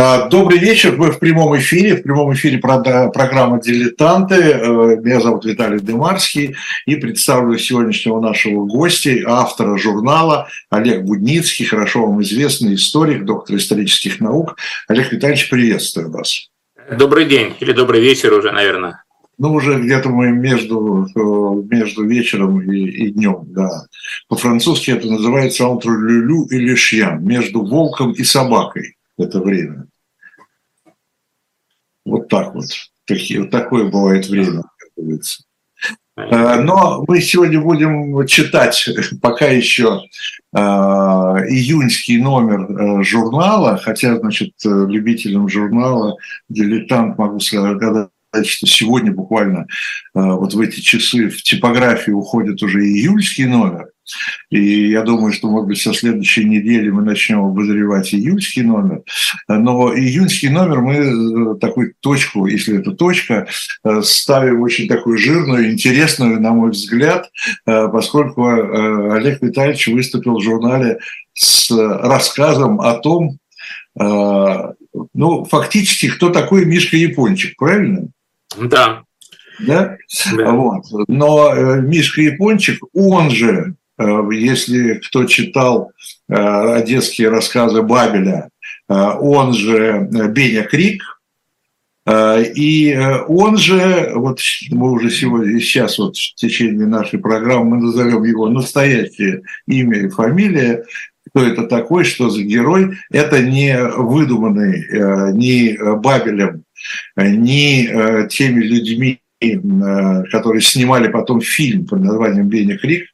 А, добрый вечер, мы в прямом эфире, в прямом эфире программа «Дилетанты». Э, меня зовут Виталий Демарский и представлю сегодняшнего нашего гостя, автора журнала Олег Будницкий, хорошо вам известный историк, доктор исторических наук. Олег Витальевич, приветствую вас. Добрый день или добрый вечер уже, наверное. Ну, уже где-то мы между, э, между вечером и, и днем, да. По-французски это называется «entre люлю или шьян», между волком и собакой это время. Вот так вот. Такие, вот такое бывает время, как говорится. Э, но мы сегодня будем читать пока еще э, июньский номер э, журнала, хотя, значит, любителям журнала «Дилетант» могу сказать, что сегодня буквально вот в эти часы в типографии уходит уже июльский номер. И я думаю, что, может быть, со следующей недели мы начнем обозревать июльский номер. Но июньский номер мы э, такую точку, если это точка, э, ставим очень такую жирную, интересную, на мой взгляд, э, поскольку Олег Витальевич выступил в журнале с рассказом о том, ну, фактически, кто такой Мишка Япончик, правильно? Да. Да? да. Вот. Но Мишка Япончик, он же если кто читал э, одесские рассказы Бабеля, э, он же Беня Крик, и он же, вот мы уже сегодня, сейчас вот в течение нашей программы мы назовем его настоящее имя и фамилия, кто это такой, что за герой, это не выдуманный ни Бабелем, ни теми людьми, которые снимали потом фильм под названием «Беня Крик»,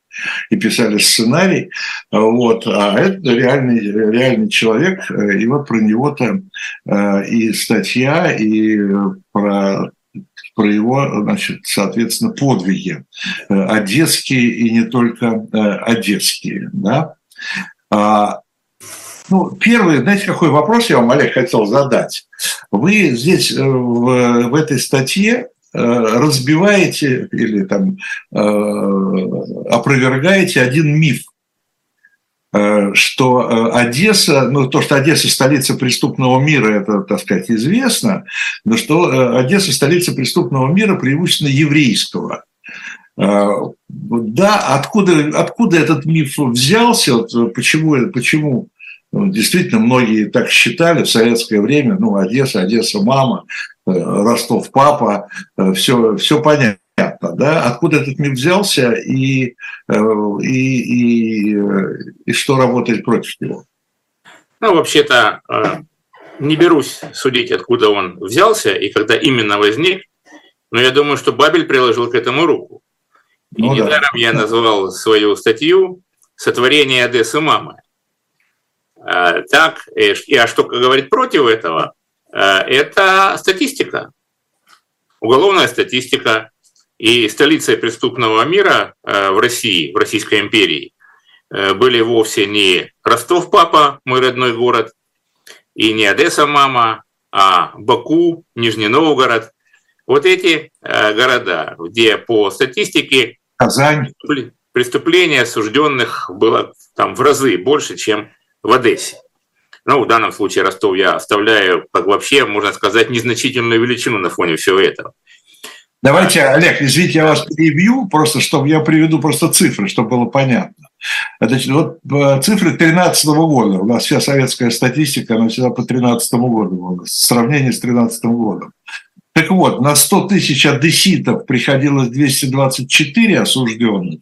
и писали сценарий, вот, а это реальный, реальный человек, и вот про него-то э, и статья, и про про его, значит, соответственно, подвиги э, одесские и не только э, одесские, да. А, ну, первый, знаете, какой вопрос я вам, Олег, хотел задать? Вы здесь в, в этой статье Э, разбиваете или там э, опровергаете один миф, э, что Одесса, ну то, что Одесса столица преступного мира, это, так сказать, известно, но что Одесса столица преступного мира преимущественно еврейского. Да, откуда, откуда этот миф взялся, вот почему, почему ну, действительно многие так считали в советское время, ну, Одесса, Одесса мама, Ростов папа, все, все понятно. Да? Откуда этот миф взялся и, и, и, и что работает против него? Ну, вообще-то, не берусь судить, откуда он взялся и когда именно возник, но я думаю, что Бабель приложил к этому руку. И ну, недаром да. я назвал свою статью «Сотворение Одессы мамы». Так, и, а что говорит против этого? Э, это статистика, уголовная статистика. И столицей преступного мира э, в России, в Российской империи, э, были вовсе не Ростов-Папа, мой родной город, и не Одесса-Мама, а Баку, Нижний Новгород. Вот эти города, где по статистике Казань. преступления осужденных было там в разы больше, чем в Одессе. Ну, в данном случае Ростов я оставляю, как вообще, можно сказать, незначительную величину на фоне всего этого. Давайте, Олег, извините, я вас перебью, просто чтобы я приведу просто цифры, чтобы было понятно. Значит, вот э, цифры 2013 года, у нас вся советская статистика, она всегда по 2013 году была, сравнение с 2013 годом. Так вот, на 100 тысяч одесситов приходилось 224 осужденных,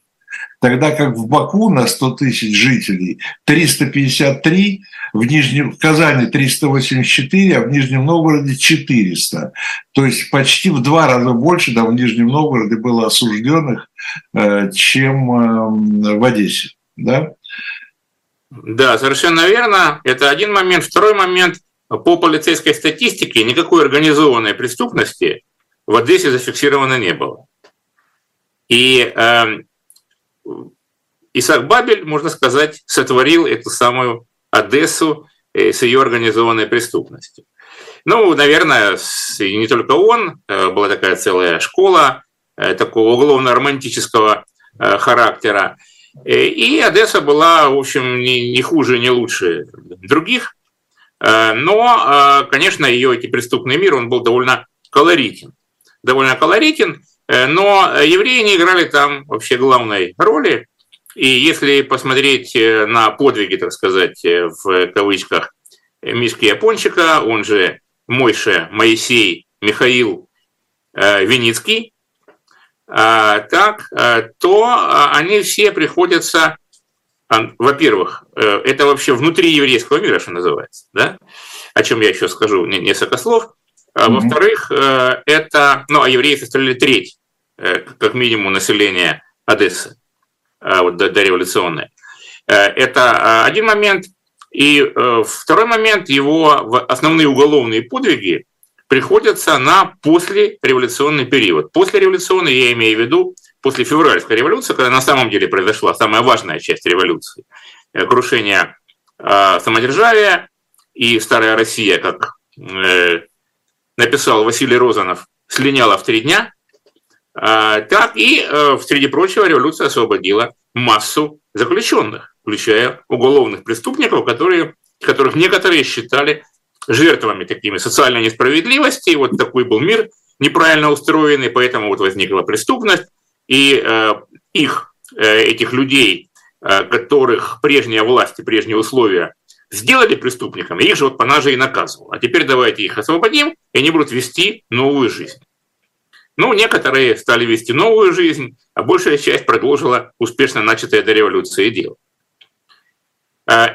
тогда как в Баку на 100 тысяч жителей 353, в, Нижнем, в Казани 384, а в Нижнем Новгороде 400. То есть почти в два раза больше да, в Нижнем Новгороде было осужденных, э, чем э, в Одессе. Да? да, совершенно верно. Это один момент. Второй момент. По полицейской статистике никакой организованной преступности в Одессе зафиксировано не было. И э, Исаак Бабель, можно сказать, сотворил эту самую Одессу э, с ее организованной преступностью. Ну, наверное, и не только он, э, была такая целая школа э, такого уголовно-романтического характера. И Одесса была, в общем, не, не хуже, не лучше других Но, конечно, ее эти преступный мир, он был довольно колоритен. Довольно колоритен, но евреи не играли там вообще главной роли. И если посмотреть на подвиги, так сказать, в кавычках, Мишки Япончика, он же Мойше Моисей Михаил Виницкий, так, то они все приходятся во-первых, э, это вообще внутри еврейского мира, что называется, да? о чем я еще скажу несколько слов. А mm-hmm. Во-вторых, э, это, ну, а евреи составляли треть, э, как минимум, населения Одессы, вот дореволюционной. Это один момент. И второй момент, его основные уголовные подвиги приходятся на послереволюционный период. Послереволюционный, я имею в виду, после февральской революции, когда на самом деле произошла самая важная часть революции, э, крушение э, самодержавия и старая Россия, как э, написал Василий Розанов, слиняла в три дня, так и, среди прочего, революция освободила массу заключенных, включая уголовных преступников, которые, которых некоторые считали жертвами такими социальной несправедливости. И вот такой был мир неправильно устроенный, поэтому вот возникла преступность и э, их, э, этих людей, э, которых прежняя власть и прежние условия сделали преступниками, их же вот она же и наказывала. А теперь давайте их освободим, и они будут вести новую жизнь. Ну, некоторые стали вести новую жизнь, а большая часть продолжила успешно начатое до революции дело.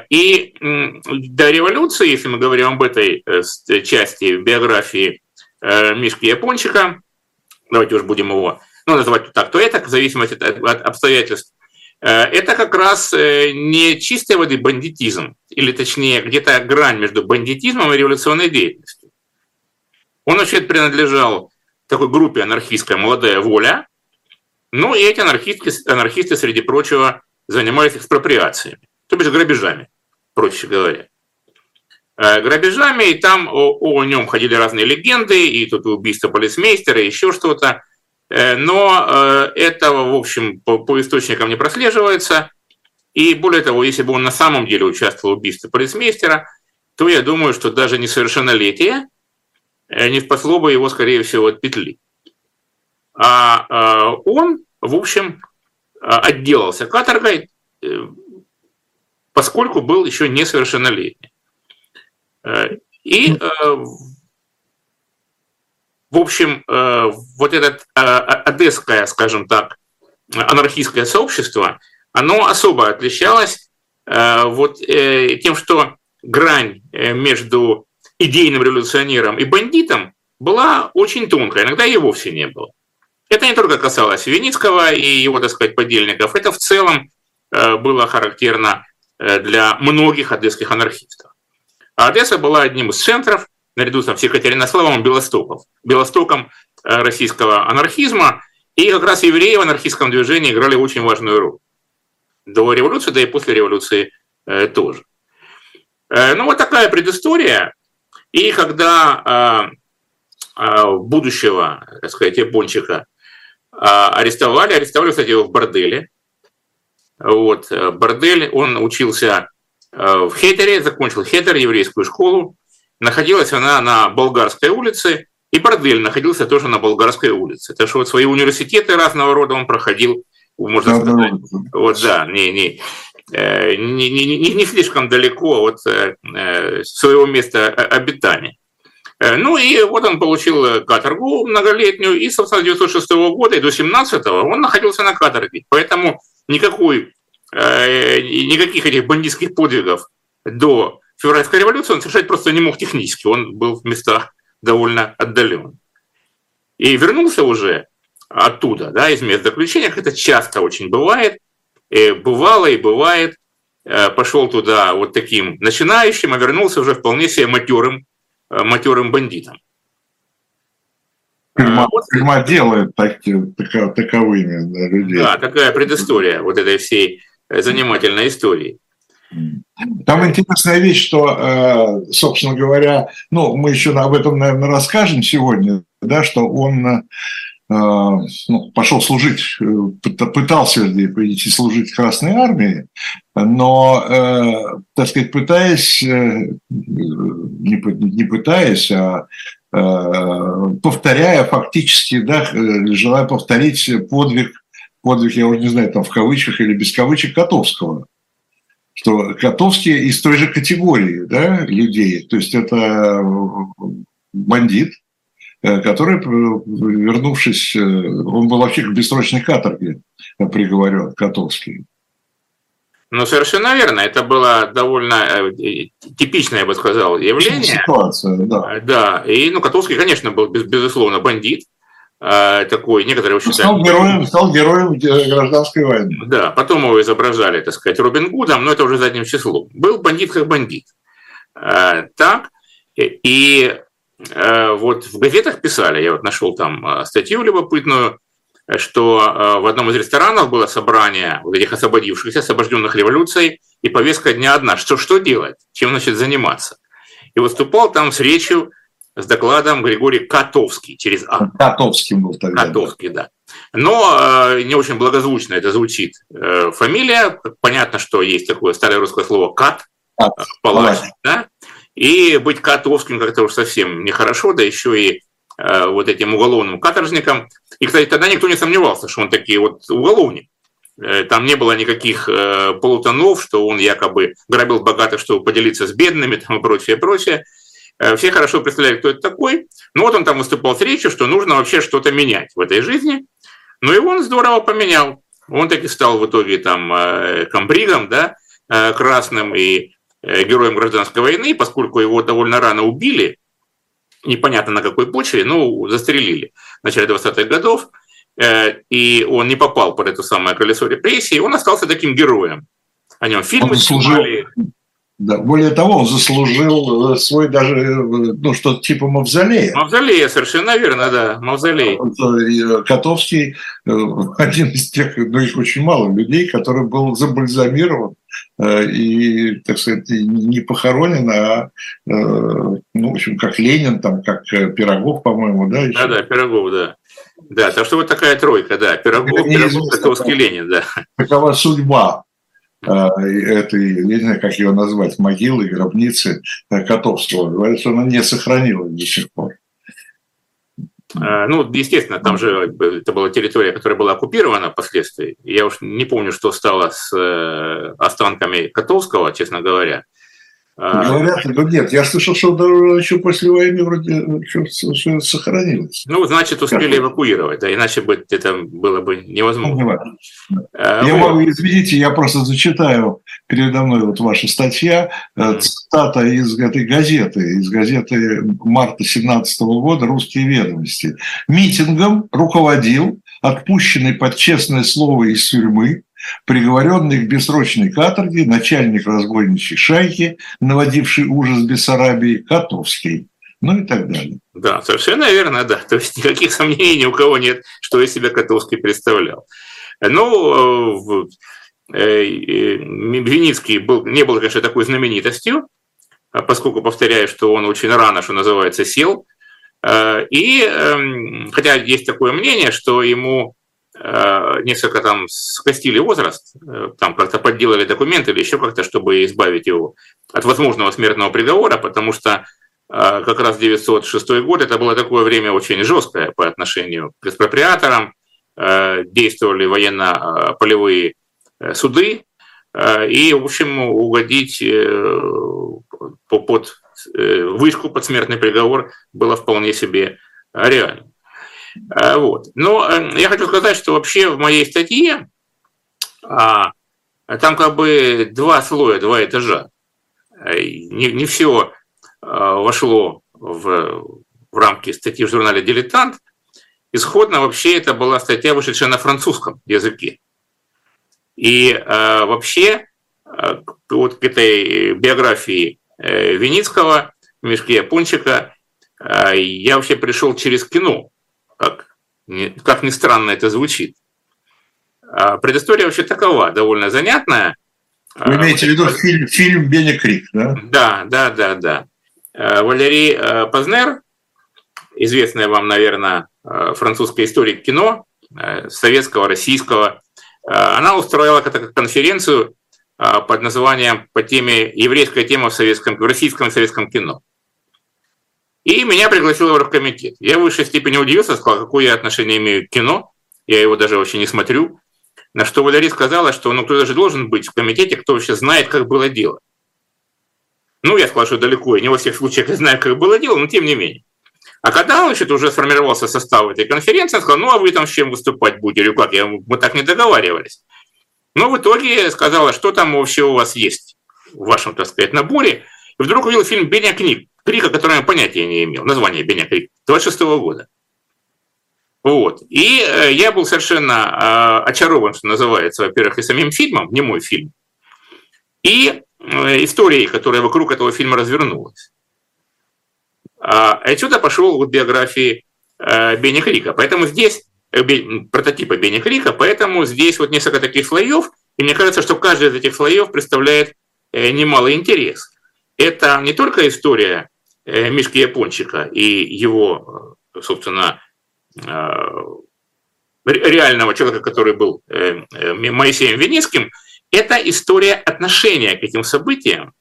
И до революции, если мы говорим об этой части биографии Мишки Япончика, давайте уж будем его ну, называть так, то это, в зависимости от обстоятельств, э, это как раз э, не чистой воды бандитизм, или точнее где-то грань между бандитизмом и революционной деятельностью. Он вообще принадлежал такой группе анархистская «Молодая воля», ну и эти анархисты, анархисты, среди прочего, занимались экспроприациями, то бишь грабежами, проще говоря. Э, грабежами, и там о, о нем ходили разные легенды, и тут убийство полицмейстера, и еще что-то. Э, но э, этого, в общем, по, по источникам не прослеживается. И более того, если бы он на самом деле участвовал в убийстве полицмейстера, то я думаю, что даже несовершеннолетие э, не спасло бы его, скорее всего, от петли. А он, в общем, отделался каторгой, поскольку был еще несовершеннолетний. И в общем, э, вот это э, одесское, скажем так, анархистское сообщество, оно особо отличалось э, вот тем, что грань между идейным революционером и бандитом была очень тонкая, иногда и вовсе не было. Это не только касалось Веницкого и его, так сказать, подельников, это в целом было характерно для многих одесских анархистов. А Одесса была одним из центров наряду с Екатеринославом Белостоков, Белостоком э, российского анархизма. И как раз евреи в анархистском движении играли очень важную роль. До революции, да и после революции э, тоже. Э, ну вот такая предыстория. И когда будущего, так сказать, япончика арестовали, арестовали, кстати, его в борделе. Вот, бордель, он учился в Хетере, закончил Хетер, еврейскую школу, Находилась она на Болгарской улице, и Бордель находился тоже на Болгарской улице. Так что вот свои университеты разного рода он проходил, можно да, сказать. Да. Вот, да, не, не, э, не, не, не, не слишком далеко от э, э, своего места обитания. Ну и вот он получил каторгу многолетнюю, и, собственно, с 1906 года и до 17 он находился на каторге. Поэтому никакой, никаких этих бандитских подвигов до февральской революции он совершать просто не мог технически, он был в местах довольно отдален. И вернулся уже оттуда, да, из мест заключения, это часто очень бывает, и бывало и бывает, э, пошел туда вот таким начинающим, а вернулся уже вполне себе матерым, э, матерым бандитом. Тюрьма, вот, тюрьма делает так, таковыми да, людей. Да, такая предыстория вот этой всей занимательной истории. Там интересная вещь, что, э, собственно говоря, ну, мы еще об этом, наверное, расскажем сегодня, да, что он ну, пошел служить, пытался идти служить Красной Армии, но, так сказать, пытаясь, не пытаясь, а повторяя фактически, да, желая повторить подвиг, подвиг, я уже не знаю, там в кавычках или без кавычек, Котовского что Котовский из той же категории да, людей. То есть это бандит, э, который, вернувшись, э, он был вообще к бессрочной каторге приговорен, Котовский. Ну, совершенно верно. Это было довольно э, типичное, я бы сказал, явление. Ситуация, да. Да, и, ну, Котовский, конечно, был, безусловно, бандит. А, такой, некоторые его Стал героем, стал героем гражданской войны. Да, потом его изображали, так сказать, Робин Гудом, но это уже задним числом. Был бандит как бандит. Так, и а, вот в газетах писали, я вот нашел там статью любопытную, что в одном из ресторанов было собрание вот этих освободившихся, освобожденных революцией, и повестка дня одна, что что делать, чем значит заниматься. И выступал там с речью с докладом Григорий Котовский через А. Котовский был тогда. Котовский, да. Но э, не очень благозвучно это звучит. Э, фамилия, понятно, что есть такое старое русское слово «кат», Кат. Э, палач, да. И быть Котовским как-то уж совсем нехорошо, да еще и э, вот этим уголовным каторжником. И, кстати, тогда никто не сомневался, что он такие вот уголовник. Э, там не было никаких э, полутонов, что он якобы грабил богатых, чтобы поделиться с бедными там, и прочее, прочее. Э, все хорошо представляли, кто это такой. Ну вот он там выступал с речью, что нужно вообще что-то менять в этой жизни. Ну и он здорово поменял. Он таки стал в итоге там э, комбригом, да, э, красным и героем гражданской войны, поскольку его довольно рано убили, непонятно на какой почве, ну, застрелили в начале 20-х годов, и он не попал под это самое колесо репрессий, он остался таким героем. О нем фильмы снимали. Да. Более того, он заслужил э, свой даже, э, ну, что-то типа мавзолея. Мавзолея, совершенно верно, да, мавзолей. Э, Котовский один из тех, ну, их очень мало людей, который был забальзамирован и, так сказать, не похоронен, а, ну, в общем, как Ленин, там, как Пирогов, по-моему, да? Еще. Да, да, Пирогов, да. Да, так что вот такая тройка, да, Пирогов, Пирогов, Котовский, Ленин, да. Такова судьба этой, я не знаю, как ее назвать, могилы, гробницы э, Котовского. Говорят, что она не сохранилась до сих пор. Э, ну, естественно, там же это была территория, которая была оккупирована впоследствии. Я уж не помню, что стало с останками Котовского, честно говоря. А, Говорят, ну нет, я слышал, что еще после войны вроде еще сохранилось. Ну, значит, успели как? эвакуировать, да, иначе бы это было бы невозможно. А, я вот. могу, извините, я просто зачитаю передо мной вот ваша статья, mm. цитата из этой газеты, из газеты марта 17 года «Русские ведомости». Митингом руководил отпущенный под честное слово из тюрьмы приговоренный к бессрочной каторге начальник разбойничьей шайки, наводивший ужас Бессарабии, Котовский. Ну и так далее. Да, совершенно верно, да. То есть никаких сомнений ни у кого нет, что из себя Котовский представлял. Ну, э, э, Виницкий был, не был, конечно, такой знаменитостью, а поскольку, повторяю, что он очень рано, что называется, сел. Э, и эм, хотя есть такое мнение, что ему несколько там скостили возраст, э, там как-то подделали документы или еще как-то, чтобы избавить его от возможного смертного приговора, потому что э, как раз 906 год это было такое время очень жесткое по отношению к экспроприаторам, действовали военно-полевые суды, и, в общем, угодить под вышку под смертный приговор было вполне себе реально. Э, вот. Но э, я хочу сказать, что вообще в моей статье а, там как бы два слоя, два этажа. Э, не, не все вошло в, в рамки статьи в журнале «Дилетант». Исходно вообще это была статья, вышедшая на французском языке. И вообще вот к этой биографии э, Виницкого, Мишки Япончика, я вообще пришел через кино как, как ни странно это звучит. А предыстория вообще такова, довольно занятная. Вы имеете в виду фильм, фильм «Бенни Крик», да? Да, да, да, да. А, Валерий а, Познер, известная вам, наверное, французской истории кино, советского, российского. Она устроила конференцию под названием по теме «Еврейская тема в, советском, в российском и советском кино». И меня пригласил в оргкомитет. Я в высшей степени удивился, сказал, какое я отношение имею к кино. Я его даже вообще не смотрю. На что Валерий сказала, что ну, кто даже должен быть в комитете, кто вообще знает, как было дело. Ну, я сказал, что далеко, я не во всех случаях знаю, как было дело, но тем не менее. А когда значит, уже сформировался состав этой конференции, он сказал, ну, а вы там с чем выступать будете? Или как? Я, мы так не договаривались. Но в итоге сказала, что там вообще у вас есть в вашем, так сказать, наборе. И вдруг увидел фильм «Беня книг», Крика, который я понятия не имел, название Беня Крик, 26 -го года. Вот. И э, я был совершенно э, очарован, что называется, во-первых, и самим фильмом, не мой фильм, и э, историей, которая вокруг этого фильма развернулась. А отсюда пошел вот биографии Бенни Крика. Поэтому здесь прототипа Бенни Крика, поэтому здесь вот несколько таких слоев, и мне кажется, что каждый из этих слоев представляет немалый интерес. Это не только история Мишки Япончика и его, э, собственно, э, реального человека, который был Моисеем Венецким, это история отношения к этим событиям,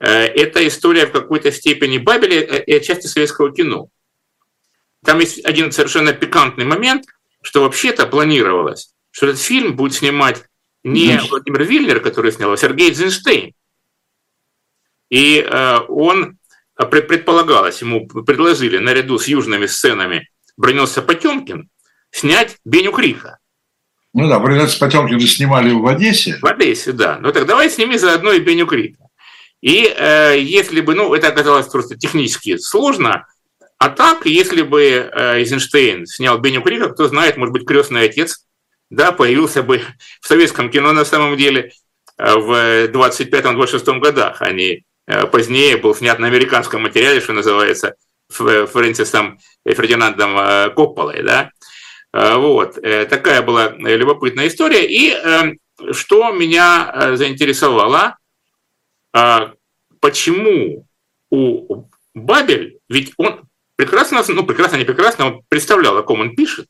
это история в какой-то степени Бабеля и отчасти советского кино. Там есть один совершенно пикантный момент, что вообще-то планировалось, что этот фильм будет снимать не Владимир Вильнер, который снял, а Сергей Эйзенштейн. И он предполагалось, ему предложили наряду с южными сценами бронился Потемкин снять Беню Криха. Ну да, бронился Потемкин снимали в Одессе. В Одессе, да. Ну так давай сними заодно и Беню Криха. И э, если бы, ну, это оказалось просто технически сложно, а так, если бы э, Эйзенштейн снял Беню Криха, кто знает, может быть, крестный отец, да, появился бы в советском кино на самом деле э, в 25-26 годах, а не позднее был снят на американском материале, что называется, Фрэнсисом Фердинандом э, Копполой, да, э, вот, такая была любопытная история. И что меня заинтересовало, почему у Бабель, ведь он прекрасно, ну прекрасно, не прекрасно, он представлял, о ком он пишет,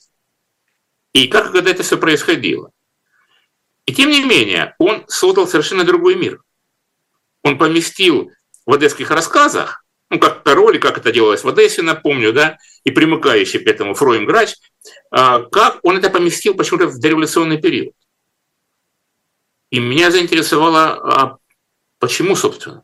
и как когда это все происходило. И тем не менее, он создал совершенно другой мир он поместил в одесских рассказах, ну, как король, как это делалось в Одессе, напомню, да, и примыкающий к этому Фроем Грач, а, как он это поместил почему-то в дореволюционный период. И меня заинтересовало, а почему, собственно.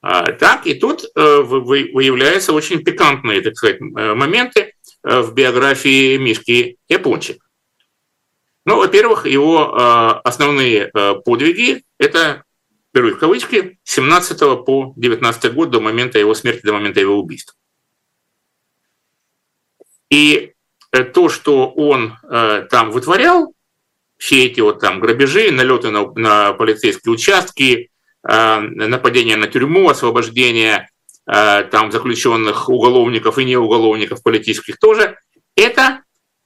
А, так, и тут э, выявляются очень пикантные, так сказать, э, моменты э, в биографии Мишки Япончик. Ну, во-первых, его основные подвиги – это беру в кавычки, 17 по 19 год до момента его смерти, до момента его убийства. И э, то, что он э, там вытворял, все эти вот там грабежи, налеты на, на полицейские участки, э, нападения на тюрьму, освобождение э, там заключенных уголовников и неуголовников политических тоже, это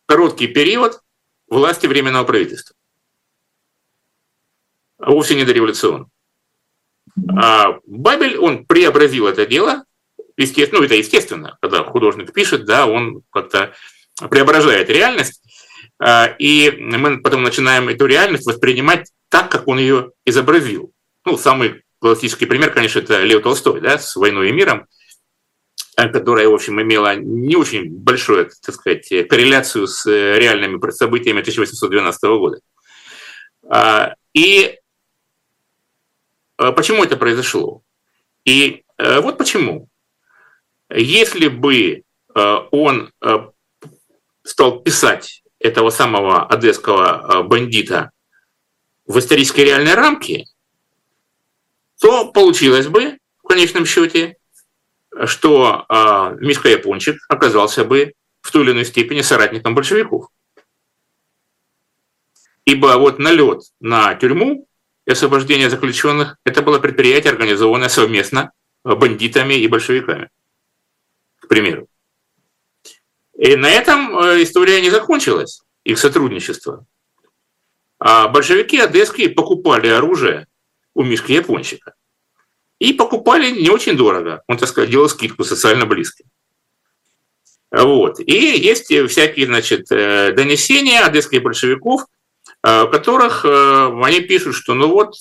короткий период власти Временного правительства. Вовсе не дореволюционный. А Бабель, он преобразил это дело, естественно, ну это естественно, когда художник пишет, да, он как-то преображает реальность, а, и мы потом начинаем эту реальность воспринимать так, как он ее изобразил. Ну, самый классический пример, конечно, это Лев Толстой, да, с «Войной и миром», которая, в общем, имела не очень большую, так сказать, корреляцию с реальными событиями 1812 года. А, и Э, почему это произошло? И э, вот почему. Если бы э, он стал писать этого самого одесского бандита в исторической реальной рамке, то получилось бы в конечном счете, что Мишка Япончик оказался бы в той или иной степени соратником большевиков. Ибо вот налет на тюрьму и освобождение заключенных, это было предприятие, организованное совместно бандитами и большевиками, к примеру. И на этом э, история не закончилась, их сотрудничество. А большевики одесские покупали оружие у Мишки Япончика. И покупали не очень дорого. Он, так сказать, делал скидку социально близким. Вот. И есть всякие, значит, донесения одесских большевиков, в которых они пишут, что ну вот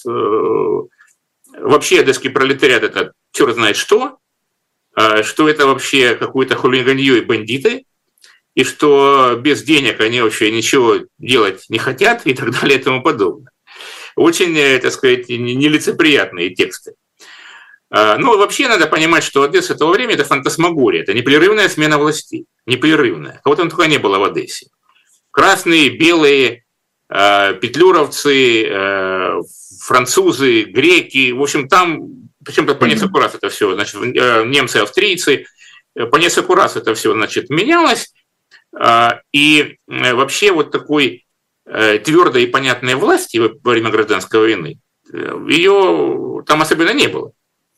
вообще одесский пролетариат это черт знает что, что это вообще какое-то хулиганье и бандиты, и что без денег они вообще ничего делать не хотят и так далее и тому подобное. Очень, э, так сказать, нелицеприятные тексты. Ну, вообще надо понимать, что Одесса того времени – это фантасмагория, это непрерывная смена властей, непрерывная. Кого там только не было в Одессе. Красные, белые, петлюровцы, э, французы, греки, в общем, там, причем по несколько раз это все, значит, э, немцы, австрийцы, по несколько раз это все, значит, менялось, и э, вообще вот такой э, твердой и понятной власти во время гражданской войны, э, ее там особенно не было.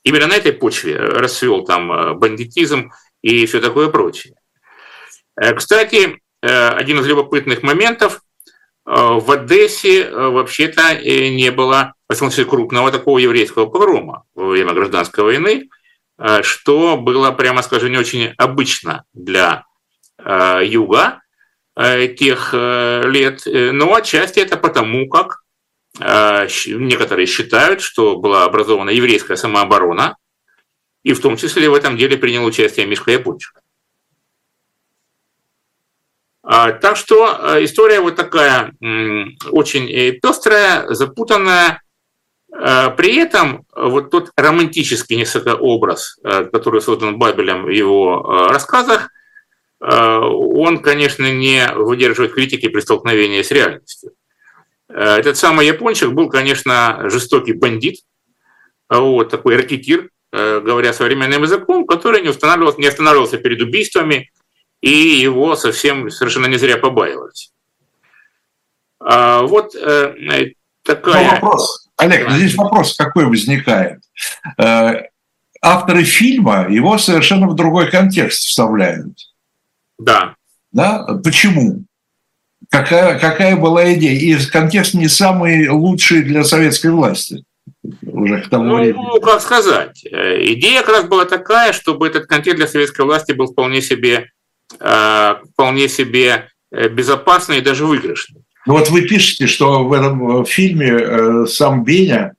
Именно на этой почве расцвел там бандитизм и все такое прочее. Кстати, один из любопытных моментов, в Одессе вообще-то не было, в смысле, крупного такого еврейского погрома во время гражданской войны, что было, прямо скажем, не очень обычно для Э, юга э, тех э, лет, но отчасти это потому, как некоторые считают, что была образована еврейская самооборона, и в том числе в этом деле принял участие Мишка Япончик. А, так что история вот такая очень пестрая, запутанная. При этом вот тот романтический несколько образ, который создан Бабелем в его рассказах, Э, он, конечно, не выдерживает критики при столкновении с реальностью. Э, этот самый япончик был, конечно, жестокий бандит, вот, такой ракетир, э, говоря современным языком, который не, устанавливался, не останавливался перед убийствами, и его совсем совершенно не зря побаивались. А, вот такая... Но вопрос, Олег, здесь вопрос какой возникает. Авторы фильма его совершенно в другой контекст вставляют. Да. Да? Почему? Какая, какая была идея? И контекст не самый лучший для советской власти. Уже к тому ну, времени. как сказать. Э, идея как раз была такая, чтобы этот контекст для советской власти был вполне себе, э, вполне себе э, безопасный и даже выигрышный. Ну вот вы пишете, что в этом фильме сам Беня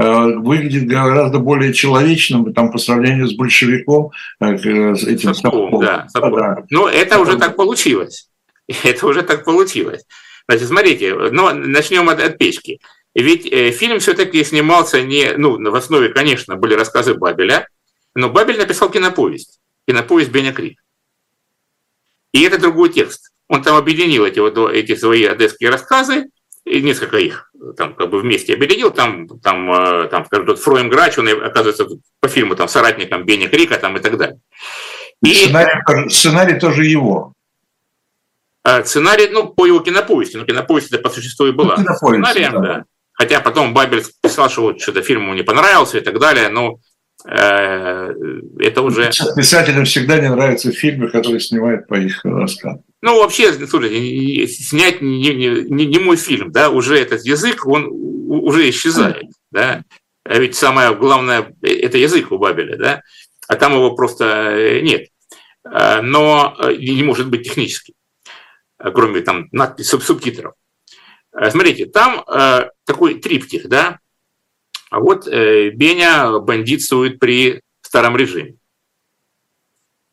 Э, выглядит гораздо более человечным там, по сравнению с большевиком. Э, с этим Сапком, да, Сапком. да. Ну, это уже так получилось. Это уже так получилось. Значит, смотрите, ну, начнем от, от печки. Ведь э, фильм все-таки снимался не, ну, в основе, конечно, были рассказы Бабеля, но Бабель написал киноповесть, киноповесть Беня Крик. И это другой текст. Он там объединил эти, вот, эти свои одесские рассказы и несколько их там как бы вместе объединил, там, там, э, там скажем, тот Фроем Грач, он оказывается по фильму там соратником Бенни Крика там и так далее. И, сценарий, сценарий тоже его. Сценарий, ну, по его киноповести, но киноповесть это по существу и была. Ну, сценарием, да. да. Хотя потом Бабель писал, что вот что-то фильм ему не понравился и так далее, но э, это уже... Писателям всегда не нравятся фильмы, которые снимают по их рассказам. Ну, вообще, слушайте, снять не, не, не мой фильм, да, уже этот язык, он уже исчезает, да. А ведь самое главное – это язык у Бабеля, да, а там его просто э, нет. Но э, не может быть технически, кроме там надпись, субтитров. Смотрите, там э, такой триптих, да, а вот Беня бандитствует при старом режиме.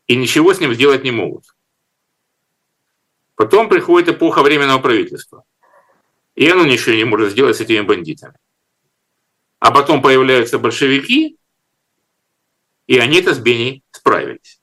И ничего с ним сделать не могут. Потом приходит эпоха Временного правительства. И оно ничего не может сделать с этими бандитами. А потом появляются большевики, и они-то с Беней справились.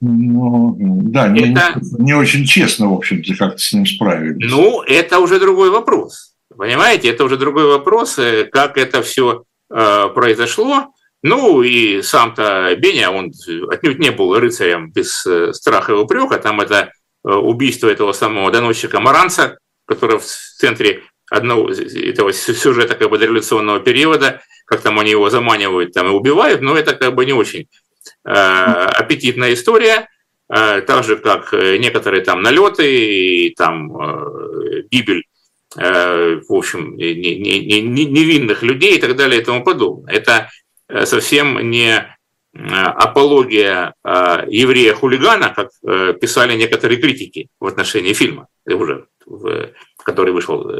Ну, да, не, это, не, не очень честно, в общем-то, как-то с ним справились. Ну, это уже другой вопрос. Понимаете, это уже другой вопрос, э, как это все э, произошло. Ну и сам-то Беня, он отнюдь не был рыцарем без э, страха и упрека. Там это убийство этого самого доносчика Маранца, который в центре одного этого сюжета как бы дореволюционного периода, как там они его заманивают там и убивают, но это как бы не очень э, аппетитная история, э, так же как некоторые там налеты и там э, гибель в общем, невинных людей и так далее и тому подобное. Это Э, совсем не апология еврея-хулигана, как писали некоторые критики в отношении фильма, уже, который вышел,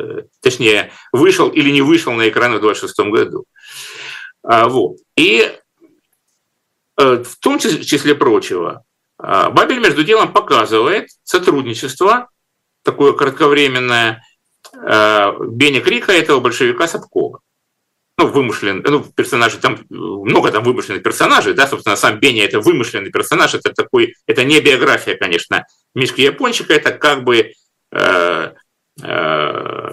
точнее, вышел или не вышел на экраны в 26 году. Вот. И в том числе прочего, Бабель, между делом, показывает сотрудничество, такое кратковременное, Беня Крика, этого большевика Сапкова ну, вымышленный, ну, персонажи, там много там вымышленных персонажей, да, собственно, сам Беня это вымышленный персонаж, это такой, это не биография, конечно, Мишки Япончика, это как бы, э, э,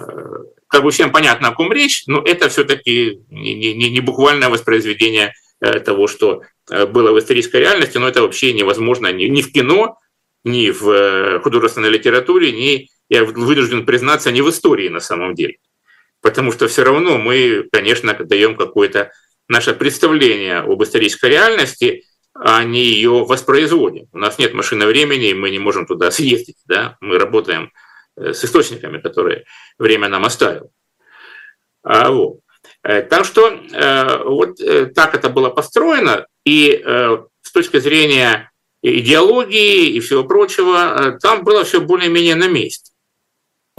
как бы всем понятно, о ком речь, но это все-таки не, не, не буквальное воспроизведение э, того, что э, было в исторической реальности, но это вообще невозможно ни, ни в кино, ни в э, художественной литературе, ни, я вынужден признаться, ни в истории на самом деле потому что все равно мы, конечно, даем какое-то наше представление об исторической реальности, а не ее воспроизводим. У нас нет машины времени, и мы не можем туда съездить. Да? Мы работаем э, с источниками, которые время нам оставило. А, вот. Э, так что э, вот так это было построено, и с точки зрения идеологии и всего прочего, там было все более-менее на месте.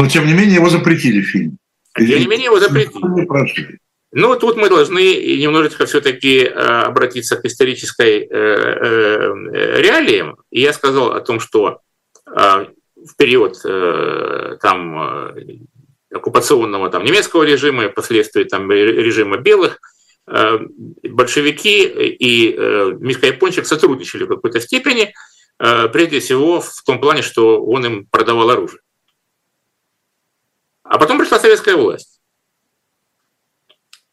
Но тем не менее его запретили фильм. Тем не менее его запретили. Ну, тут мы должны немножечко все-таки э, обратиться к исторической э, э, реалиям. И я сказал о том, что в период там, оккупационного там, немецкого режима и впоследствии там, режима белых, большевики и Мишка Япончик сотрудничали в какой-то степени, прежде всего в том плане, что он им продавал оружие. А потом пришла советская власть.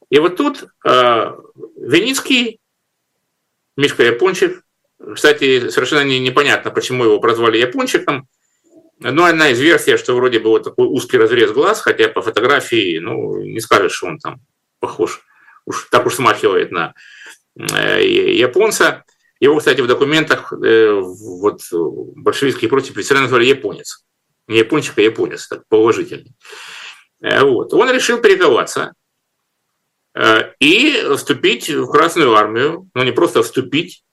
И вот тут э, Веницкий, Мишка Япончик, кстати, совершенно не, непонятно, почему его прозвали Япончиком, но одна из версий, что вроде бы вот такой узкий разрез глаз, хотя по фотографии, ну, не скажешь, что он там похож, уж так уж смахивает на э, японца. Его, кстати, в документах э, вот большевистские против офицеры назвали японец не япончик, а японец, так поуважительней. Э, вот. Он решил перековаться э, и вступить в Красную Армию, ну не просто вступить,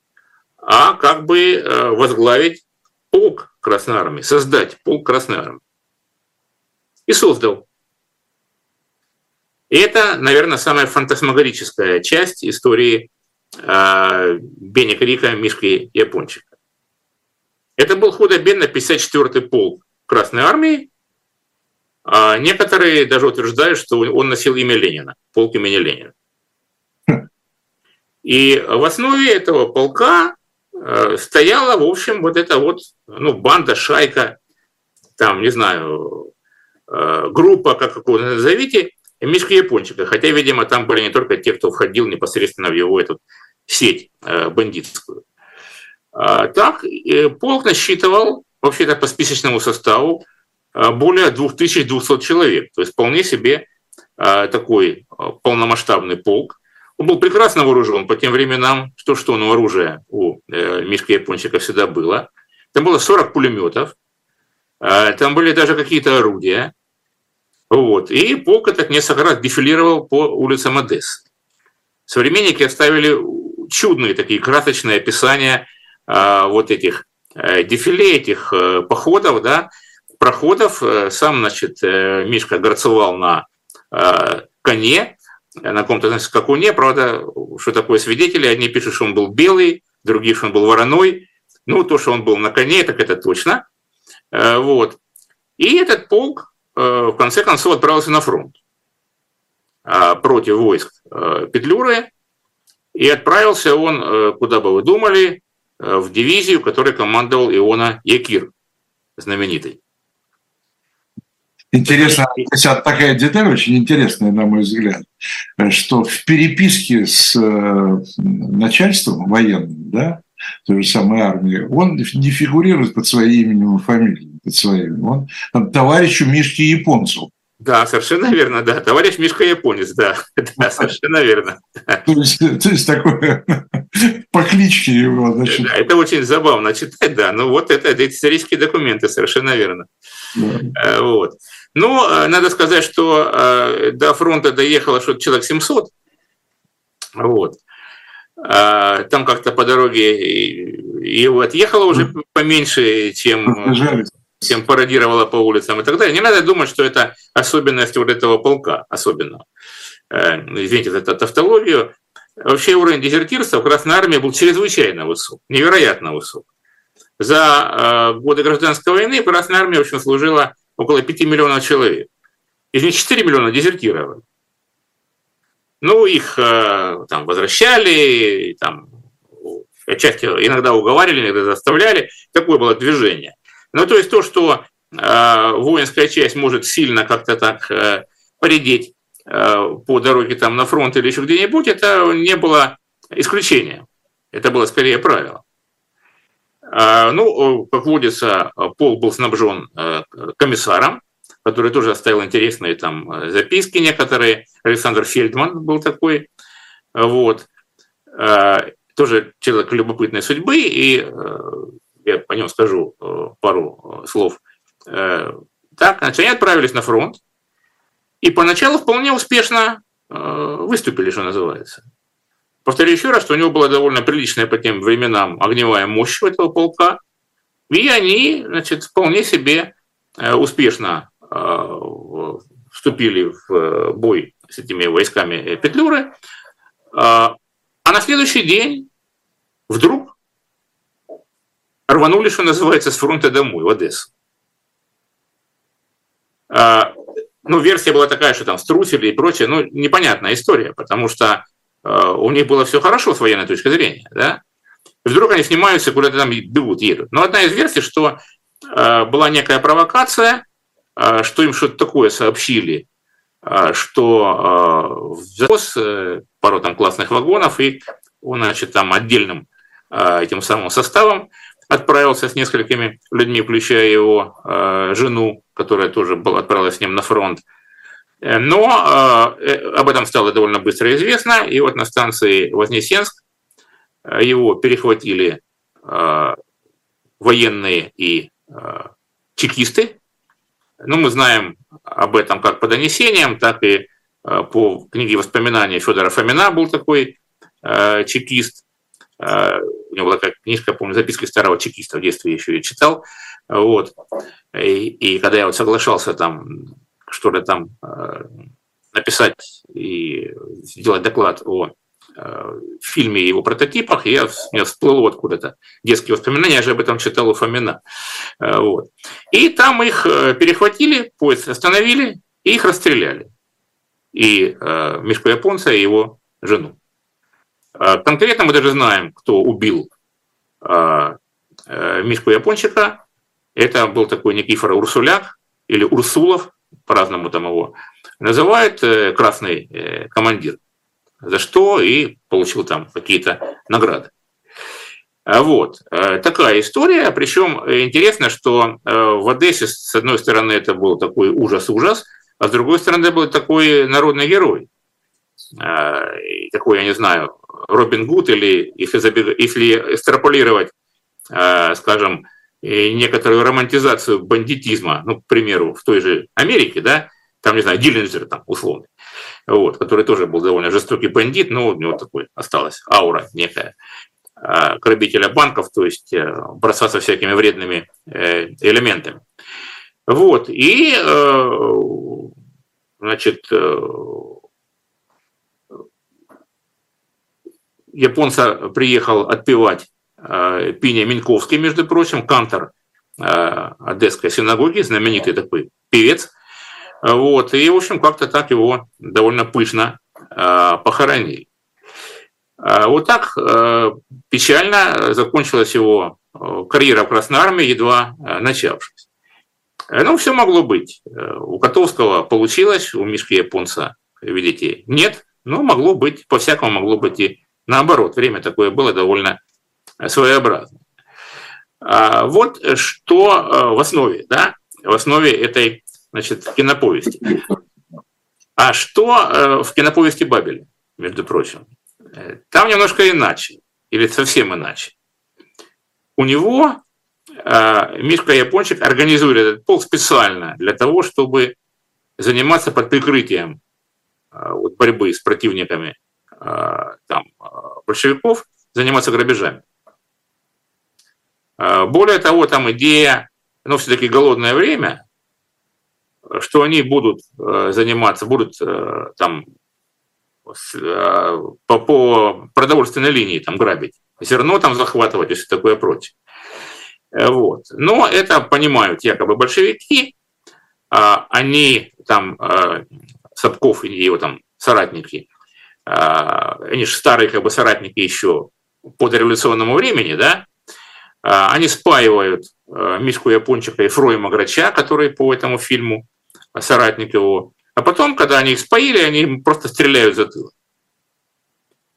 а как бы э, возглавить полк Красной Армии, создать полк Красной Армии. И создал. И это, наверное, самая фантасмагорическая часть истории Бенни Крика, Мишки Япончика. Это был худо-бедно 54-й полк Красной Армии, а некоторые даже утверждают, что он носил имя Ленина, полк имени Ленина. И в основе этого полка э, стояла, в общем, вот эта вот ну, банда, шайка, там, не знаю, э, группа, как вы назовите, Мишка Япончика. Хотя, видимо, там были не только те, кто входил непосредственно в его эту сеть э, бандитскую. А так, полк насчитывал вообще-то по списочному составу а, более 2200 человек. То есть вполне себе а, такой а, полномасштабный полк. Он был прекрасно вооружен по тем временам, что что, но оружие у э, Мишки Япончика всегда было. Там было 40 пулеметов, там были даже какие-то орудия. Вот. И полк этот несколько раз дефилировал по улицам Одессы. Современники оставили чудные такие красочные описания вот этих дефиле этих э, походов, да, проходов. Э, сам, значит, Мишка горцевал на коне, на каком-то значит, скакуне. Правда, что такое свидетели? Одни пишут, что он был белый, другие, что он был вороной. Ну, то, что он был на коне, так это точно. Вот. И этот полк, в конце концов, отправился на фронт против войск Петлюры. И отправился он, куда бы вы думали, Э, в дивизию, которой командовал Иона Якир, знаменитый. Интересно, такая деталь очень интересная, на мой взгляд, что в переписке с э, начальством военным, да, той же самой армии, он не фигурирует под своим именем и фамилией, под своим. Он там, товарищу Мишке Японцу да, совершенно верно, да. Товарищ Мишка Японец, да. Да, совершенно верно. То есть, то есть такое по кличке его, значит. Да, это очень забавно читать, да. Ну вот это, это исторические документы, совершенно верно. Да. Э, вот. Ну, э, надо сказать, что э, до фронта доехало что-то человек 700. Вот. Там как-то по дороге и отъехала уже поменьше, чем, чем пародировала по улицам и так далее. Не надо думать, что это особенность вот этого полка особенного. Извините за тавтологию. Вообще уровень дезертирства в Красной Армии был чрезвычайно высок, невероятно высок. За годы гражданской войны в Красной Армии в общем, служило около 5 миллионов человек. Из них 4 миллиона дезертировали. Ну, их э, там возвращали, там, отчасти иногда уговаривали, иногда заставляли. Такое было движение. Ну, то есть то, что э, воинская часть может сильно как-то так э, поредеть э, по дороге там на фронт или еще где-нибудь, это не было исключением. Это было скорее правило. Э, ну, как водится, Пол был снабжен э, комиссаром, который тоже оставил интересные там э, записки некоторые. Александр Фельдман был такой. Вот. Э, тоже человек любопытной судьбы, и э, я по нему скажу пару слов. Так, значит, они отправились на фронт, и поначалу вполне успешно выступили, что называется. Повторю еще раз, что у него была довольно приличная по тем временам огневая мощь этого полка, и они, значит, вполне себе успешно Э, вступили в э, бой с этими войсками Петлюры, э, а на следующий день вдруг рванули, что называется, с фронта домой, в Одессу. Ну, версия была такая, что там струсили и прочее, ну, непонятная история, потому что у них было все хорошо с военной точки зрения, да, и вдруг они снимаются, куда-то там бегут, едут. Но одна из версий, что была некая провокация, а, что им что-то такое сообщили, а, что а, завоз э, пару там классных вагонов, и он, значит, там отдельным этим самым составом отправился с несколькими людьми, включая его жену, которая тоже была, отправилась с ним на фронт. Э, но э, об этом стало довольно быстро известно, и вот на станции Вознесенск его перехватили военные и чекисты, ну, мы знаем об этом как по донесениям, так и э, по книге воспоминаний Федора Фомина был такой э, чекист. Э, него была такая книжка, помню, записки старого чекиста, в детстве еще ее читал. Вот. И, и когда я вот соглашался там что-то там э, написать и сделать доклад о в фильме его прототипах, я, у меня всплыло откуда-то детские воспоминания, я же об этом читал у Фомина. Э, вот. И там их э, перехватили, поезд остановили и их расстреляли. И э, Мишку Японца и его жену. Э, конкретно мы даже знаем, кто убил э, э, Мишку Япончика. Это был такой Никифор Урсуляк или Урсулов, по-разному там его называют, э, красный э, командир за что и получил там какие-то награды. А вот. Такая история. Причем интересно, что в Одессе, с одной стороны, это был такой ужас-ужас, а с другой стороны, был такой народный герой. Э, такой, я не знаю, Робин Гуд, или если, если экстраполировать, скажем, некоторую романтизацию бандитизма, ну, к примеру, в той же Америке, да, там, не знаю, Диллинджер там условный, вот, который тоже был довольно жестокий бандит, но у него такой осталась аура некая грабителя банков, то есть э, бросаться всякими вредными э, элементами. Вот, и, э, значит, японца приехал отпевать Пиня Минковский, между прочим, кантор Одесской синагоги, знаменитый такой певец, вот, и, в общем, как-то так его довольно пышно э, похоронили. Э, вот так э, печально закончилась его э, карьера в Красной Армии, едва э, начавшись. Э, ну, все могло быть. Э, у Котовского получилось, у Мишки Японца, видите, нет. Но могло быть, по-всякому могло быть и наоборот. Время такое было довольно своеобразное. А вот что в основе, да, в основе этой значит, киноповести. А что э, в киноповести Бабеля, между прочим? Э, там немножко иначе, или совсем иначе. У него э, Мишка Япончик организует этот полк специально для того, чтобы заниматься под прикрытием вот, борьбы с противниками там, большевиков заниматься грабежами. Более того, там идея, ну, все-таки голодное время, что они будут заниматься, будут там по, по продовольственной линии там грабить, зерно там захватывать, если такое против. Вот. Но это понимают якобы большевики, они там, Сапков и его там соратники, они же старые как бы соратники еще по дореволюционному времени, да, они спаивают Мишку Япончика и Фроема Грача, который по этому фильму соратник его, а потом, когда они их споили, они просто стреляют за тыл.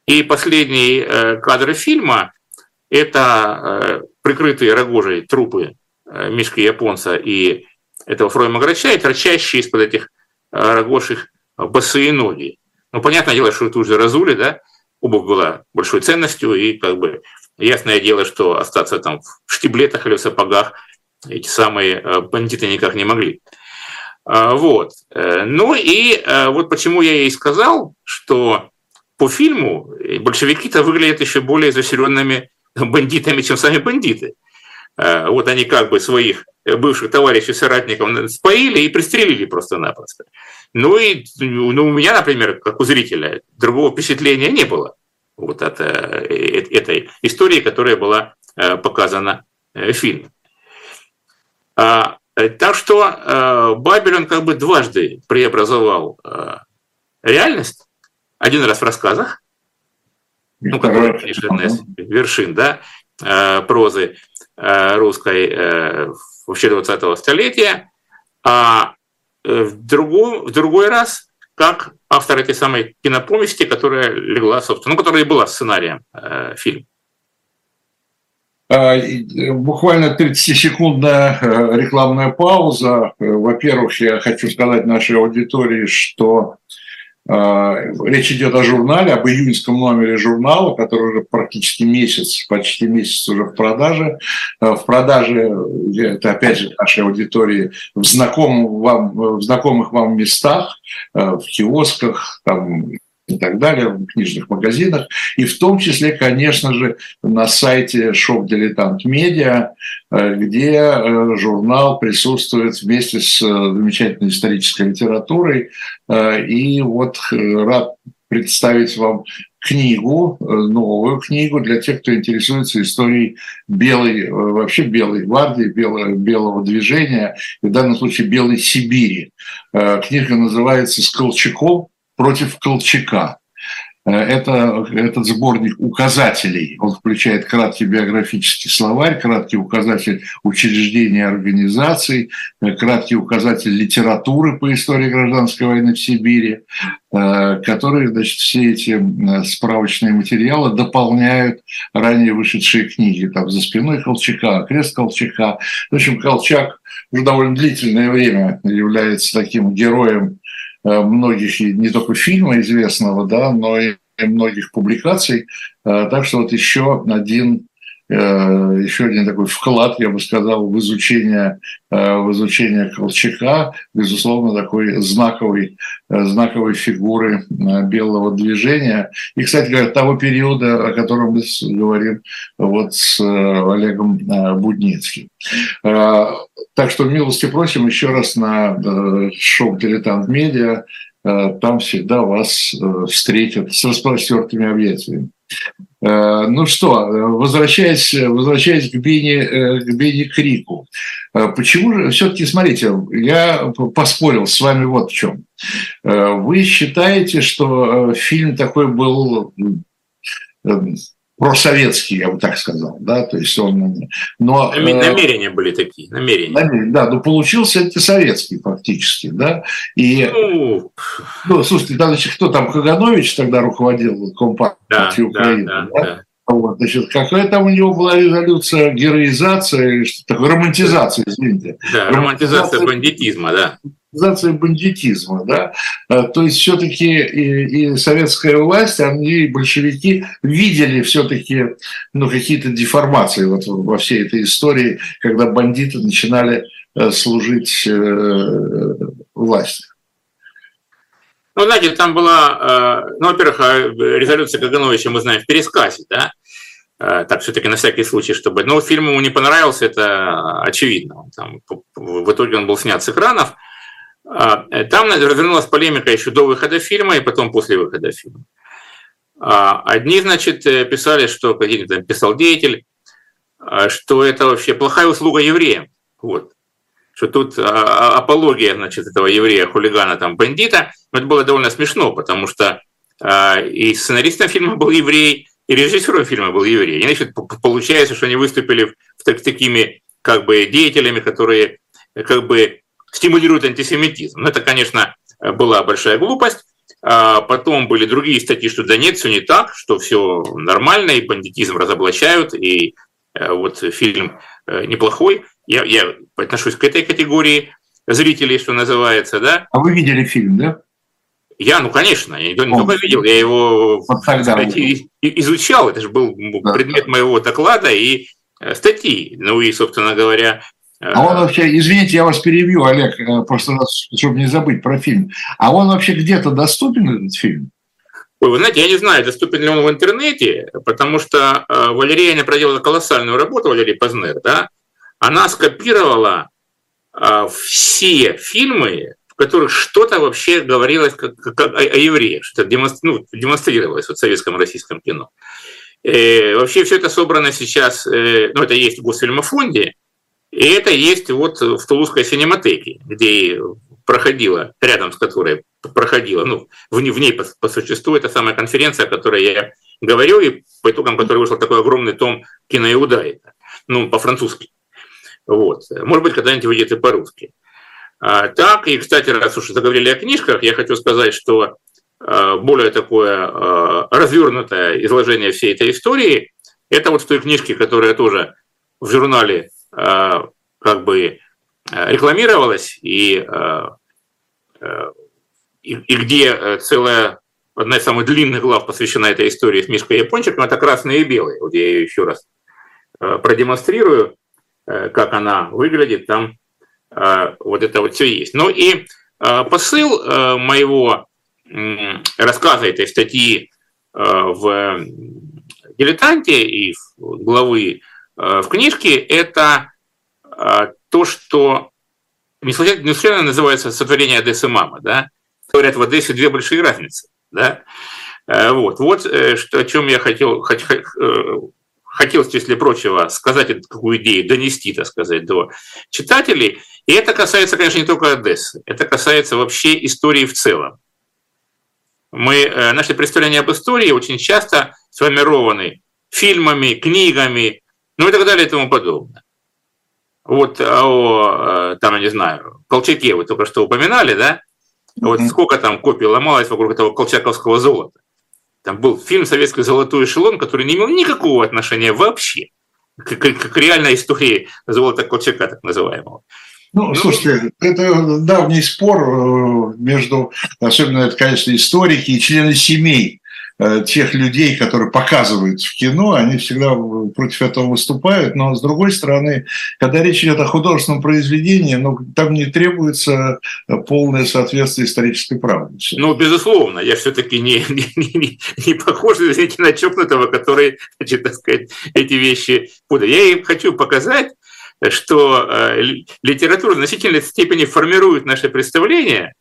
И последние э, кадры фильма – это э, прикрытые рогожей трупы э, Мишки Японца и этого Фройма Грача, и торчащие из-под этих рогожих босые ноги. Ну, понятное дело, что это уже разули, да, обувь была большой ценностью, и как бы ясное дело, что остаться там в штиблетах или в сапогах эти самые бандиты никак не могли. А, вот. Э, ну и э, вот почему я ей сказал, что по фильму большевики-то выглядят еще более изощренными бандитами, чем сами бандиты. Э, вот они как бы своих бывших товарищей, соратников споили и пристрелили просто-напросто. Ну и ну, у меня, например, как у зрителя, другого впечатления не было вот от этой истории, которая была показана в фильме. А Э, так что э, Бабель, он как бы дважды преобразовал э, реальность. Один раз в рассказах, ну, которые, конечно, одна из вершин, да, прозы русской вообще 20-го столетия, а в другой, в другой раз как автор этой самой киноповести, которая легла, собственно, ну, которая и была сценарием э, фильма. А, буквально 30-секундная э, рекламная пауза. Э, во-первых, я хочу сказать нашей аудитории, что Речь идет о журнале, об июньском номере журнала, который уже практически месяц, почти месяц уже в продаже. Э, в продаже, это опять же нашей аудитории, в, знакомых вам, в знакомых вам местах, в киосках, там, и так далее, в книжных магазинах, и в том числе, конечно же, на сайте Shop Дилетант Медиа, где э, журнал присутствует вместе с э, замечательной исторической литературой. Э, и вот рад представить вам книгу, новую книгу для тех, кто интересуется историей белой, вообще белой гвардии, белого, белого движения, в данном случае белой Сибири. Книга называется «С Колчаком против Колчака. Э, это, этот сборник указателей, он включает краткий биографический словарь, краткий указатель учреждений организаций, э, краткий указатель литературы по истории гражданской войны в Сибири, э, которые, значит, все эти справочные материалы дополняют ранее вышедшие книги. Там «За спиной Колчака», «Крест Колчака». В общем, Колчак уже довольно длительное время является таким героем многих, не только фильма известного, да, но и многих публикаций. Э, так что вот еще один Э, еще один такой вклад, я бы сказал, в изучение, э, в изучение Колчака, безусловно, такой знаковой, э, знаковой фигуры белого движения. И, кстати говоря, того периода, о котором мы говорим вот с Олегом Будницким. Так что милости просим еще раз на шоу «Дилетант Медиа». Там всегда вас встретят с распростертыми объятиями. Э, ну что, возвращаясь, возвращаясь к Бенни, э, к Бенни Крику, э, почему же, все-таки, смотрите, я поспорил с вами вот в чем. Вы считаете, что фильм такой был просоветский, я бы так сказал, да, то есть он... Но, намерения э, были такие, намерения. намерения. Да, но получился антисоветский фактически, да, и... Ну, ну слушайте, да, значит, кто там, Каганович тогда руководил Компартией да, Украины, да, да, да? Вот, значит, какая там у него была резолюция, героизация или что такое, романтизация, извините. Да, романтизация бандитизма, да организация бандитизма. Да? Э, то есть все-таки и, и советская власть, они, большевики, видели все-таки ну, какие-то деформации вот во всей этой истории, когда бандиты начинали э, служить э, власти. Ну, знаете, там была, ну, во-первых, резолюция Кагановича мы знаем в пересказе, да, так все-таки на всякий случай, чтобы... Но фильм ему не понравился, это очевидно. Там, в итоге он был снят с экранов. Там развернулась полемика еще до выхода фильма и потом после выхода фильма. Одни, значит, писали, что какой-то там писал деятель, что это вообще плохая услуга евреям. Вот что тут а, а, апология, значит, этого еврея, хулигана, там, бандита, но это было довольно смешно, потому что а, и сценаристом фильма был еврей, и режиссером фильма был еврей. И, значит, получается, что они выступили в, так, такими как бы деятелями, которые как бы стимулируют антисемитизм. Но это, конечно, была большая глупость. А потом были другие статьи, что да нет, все не так, что все нормально, и бандитизм разоблачают, и э, вот фильм э, неплохой я, я отношусь к этой категории зрителей, что называется, да. А вы видели фильм, да? Я, ну, конечно, я не только видел, я его вот кстати, изучал, это же был да. предмет моего доклада и э, статьи. Ну и, собственно говоря... Э, а он вообще, извините, я вас перебью, Олег, э, просто чтобы не забыть про фильм. А он вообще где-то доступен, этот фильм? Ой, вы знаете, я не знаю, доступен ли он в интернете, потому что Валерия проделала колоссальную работу, Валерий Познер, да, она скопировала а, все фильмы, в которых что-то вообще говорилось как, как, о, о евреях, что демонстр, ну, демонстрировалось в советском российском кино. И вообще все это собрано сейчас, э, ну это есть в Госфильмофонде, и это есть вот в Тулузской синематеке, где проходила, рядом с которой проходила, ну, в, в ней по, по существу, это самая конференция, о которой я говорил, и по итогам которой вышел такой огромный том киноиуда, ну, по-французски. Вот. Может быть, когда-нибудь выйдет и по-русски. А, так, и, кстати, раз уж заговорили о книжках, я хочу сказать, что а, более такое а, развернутое изложение всей этой истории, это вот в той книжке, которая тоже в журнале как бы рекламировалась, и, и, и где целая одна из самых длинных глав посвящена этой истории с Мишкой Япончиком, это «Красные и белые». Вот я ее еще раз продемонстрирую. Э, как она выглядит, там э, вот это вот все есть. Ну и э, посыл моего рассказа этой статьи в «Дилетанте» и главы в книжке – это то, что не случайно называется сотворение Одессы мама, да? Говорят, в Одессе две большие разницы, да? Вот, вот что, о чем я хотел, хотелось, если прочего, сказать эту какую идею, донести, так сказать, до читателей. И это касается, конечно, не только Одессы, это касается вообще истории в целом. Мы, э, наши представления об истории очень часто сформированы фильмами, книгами, ну и так далее и тому подобное. Вот о, э, там, я не знаю, Колчаке вы только что упоминали, да? Вот сколько там копий ломалось вокруг этого колчаковского золота. Там был фильм «Советский золотой эшелон», который не имел никакого отношения вообще к, к, к реальной истории золота Колчака, так называемого. Ну, ну, слушайте, это давний спор э, между, особенно это, конечно, историки и члены семей тех людей, которые показывают в кино, они всегда против этого выступают, но с другой стороны, когда речь идет о художественном произведении, ну, там не требуется полное соответствие исторической правде. Ну, безусловно, я все-таки не, не, не, не похож, извините, на чокнутого, который, значит, так сказать, эти вещи. Я им хочу показать, что э, литература в значительной степени формирует наше представление,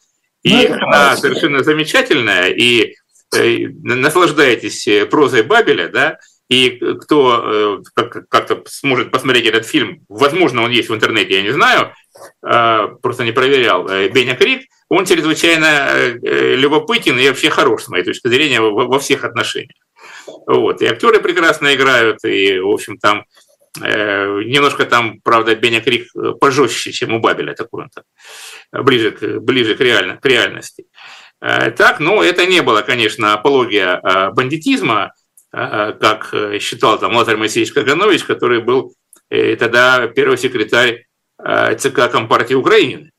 и ну, она совершенно замечательная, и Э, наслаждаетесь э, прозой Бабеля, да, и кто э, как-то сможет посмотреть этот фильм, возможно, он есть в интернете, я не знаю, просто не проверял, Беня Крик, он чрезвычайно любопытен и вообще хорош, с моей точки зрения, во всех отношениях. Вот. И актеры прекрасно играют, и, в общем, там немножко там, правда, Беня Крик пожестче, чем у Бабеля, такой он там, ближе, ближе к, реально, к реальности. Э, так, но это не было, конечно, апология э, бандитизма, э, как считал там Лазарь Моисеевич Каганович, который был тогда первый секретарь ЦК Компартии Украины.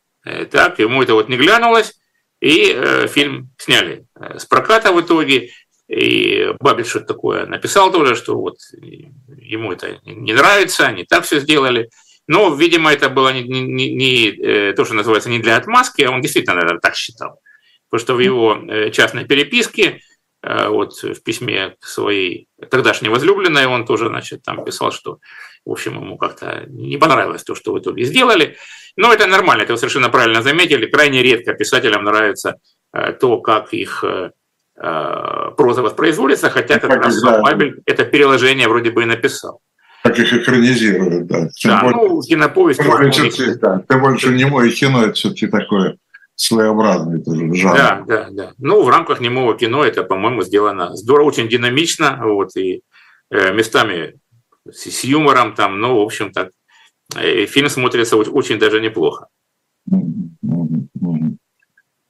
Так, ему это вот не глянулось, и фильм сняли с проката в итоге. И Бабель что-то такое написал тоже, что вот ему это не нравится, они так все сделали. Но, видимо, это было не, не, не то, что называется, не для отмазки, а он действительно, наверное, так считал. Потому что в его э, частной переписке, э, вот в письме к своей тогдашней возлюбленной, он тоже, значит, там писал, что, в общем, ему как-то не понравилось то, что в итоге сделали. Но это нормально, это вы совершенно правильно заметили. Крайне редко писателям нравится то, как их проза воспроизводится, хотя как раз Бабель это переложение вроде бы и написал. Как их экранизируют, да. Тем да, более, ну, киноповесть. Тем больше, да, тем больше немое кино, это все-таки такое своеобразный тоже жанр. Да, да, да. Ну, в рамках немого кино это, по-моему, сделано здорово, очень динамично, вот, и э, местами с, с юмором там, ну, в общем, так, э, фильм смотрится очень, очень даже неплохо.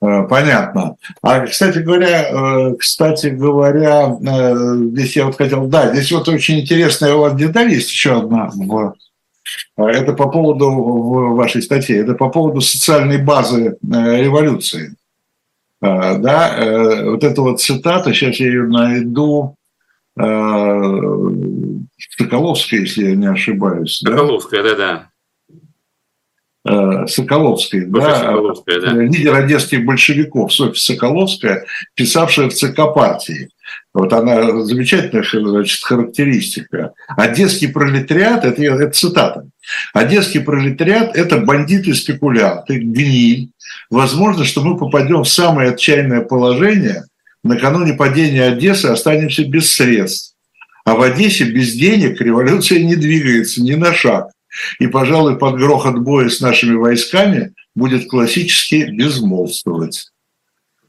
Э, понятно. А, кстати говоря, кстати говоря, здесь я вот хотел, да, здесь вот очень интересная у вас деталь есть еще одна. Это по поводу вашей статье, это по поводу социальной базы революции. Да, вот эта вот цитата, сейчас я ее найду, Соколовская, если я не ошибаюсь. Соколовская, да-да. Э, Соколовской, да, Соколовская, да, лидер одесских большевиков Софья Соколовская, писавшая в ЦК партии. Вот она замечательная значит, характеристика. Одесский пролетариат, это, это цитата, Одесский пролетариат – это бандиты, спекулянты, гниль. Возможно, что мы попадем в самое отчаянное положение, накануне падения Одессы останемся без средств. А в Одессе без денег революция не двигается ни на шаг. И, пожалуй, под грохот боя с нашими войсками будет классически безмолвствовать.